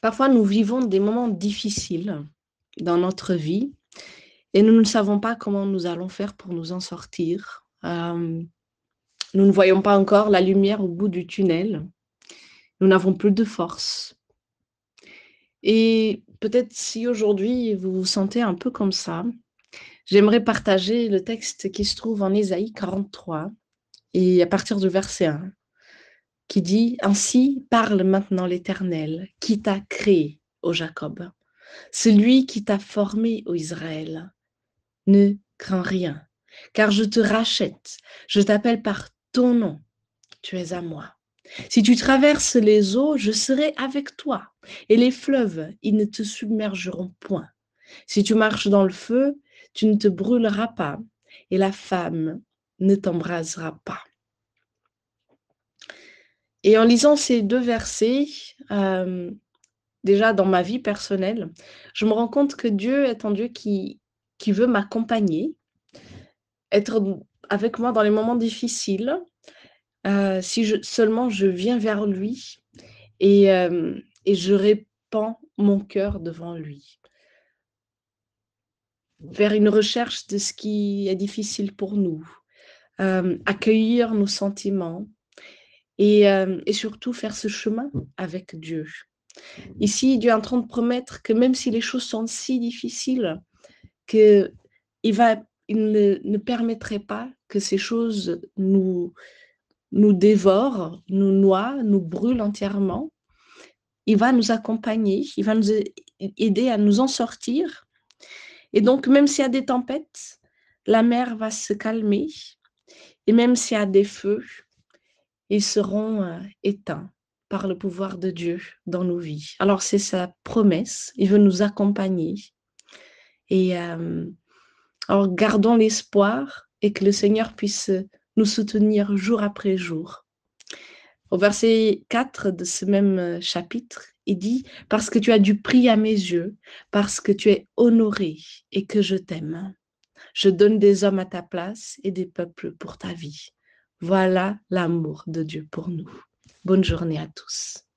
Parfois, nous vivons des moments difficiles dans notre vie et nous ne savons pas comment nous allons faire pour nous en sortir. Euh, nous ne voyons pas encore la lumière au bout du tunnel. Nous n'avons plus de force. Et peut-être si aujourd'hui vous vous sentez un peu comme ça, j'aimerais partager le texte qui se trouve en Ésaïe 43 et à partir du verset 1 qui dit Ainsi parle maintenant l'Éternel, qui t'a créé, ô Jacob, celui qui t'a formé, ô Israël. Ne crains rien, car je te rachète, je t'appelle par ton nom, tu es à moi. Si tu traverses les eaux, je serai avec toi, et les fleuves, ils ne te submergeront point. Si tu marches dans le feu, tu ne te brûleras pas, et la femme ne t'embrasera pas. Et en lisant ces deux versets, euh, déjà dans ma vie personnelle, je me rends compte que Dieu est un Dieu qui, qui veut m'accompagner, être avec moi dans les moments difficiles, euh, si seulement je viens vers lui et, euh, et je répands mon cœur devant lui. Vers une recherche de ce qui est difficile pour nous, accueillir nos sentiments, et, surtout faire ce chemin avec Dieu. Ici, Dieu est en train de promettre que même si les choses sont si difficiles, qu'il il ne, permettrait pas que ces choses nous, nous dévorent, nous noient, nous brûlent entièrement. Il va nous accompagner, il va nous aider à nous en sortir. Et donc, même s'il y a des tempêtes, la mer va se calmer. Et même s'il y a des feux, ils seront euh, éteints par le pouvoir de Dieu dans nos vies. Alors c'est sa promesse, il veut nous accompagner. Et euh, alors gardons l'espoir et que le Seigneur puisse nous soutenir jour après jour. Au verset 4 de ce même euh, chapitre, il dit, parce que tu as du prix à mes yeux, parce que tu es honoré et que je t'aime. Je donne des hommes à ta place et des peuples pour ta vie. Voilà l'amour de Dieu pour nous. Bonne journée à tous.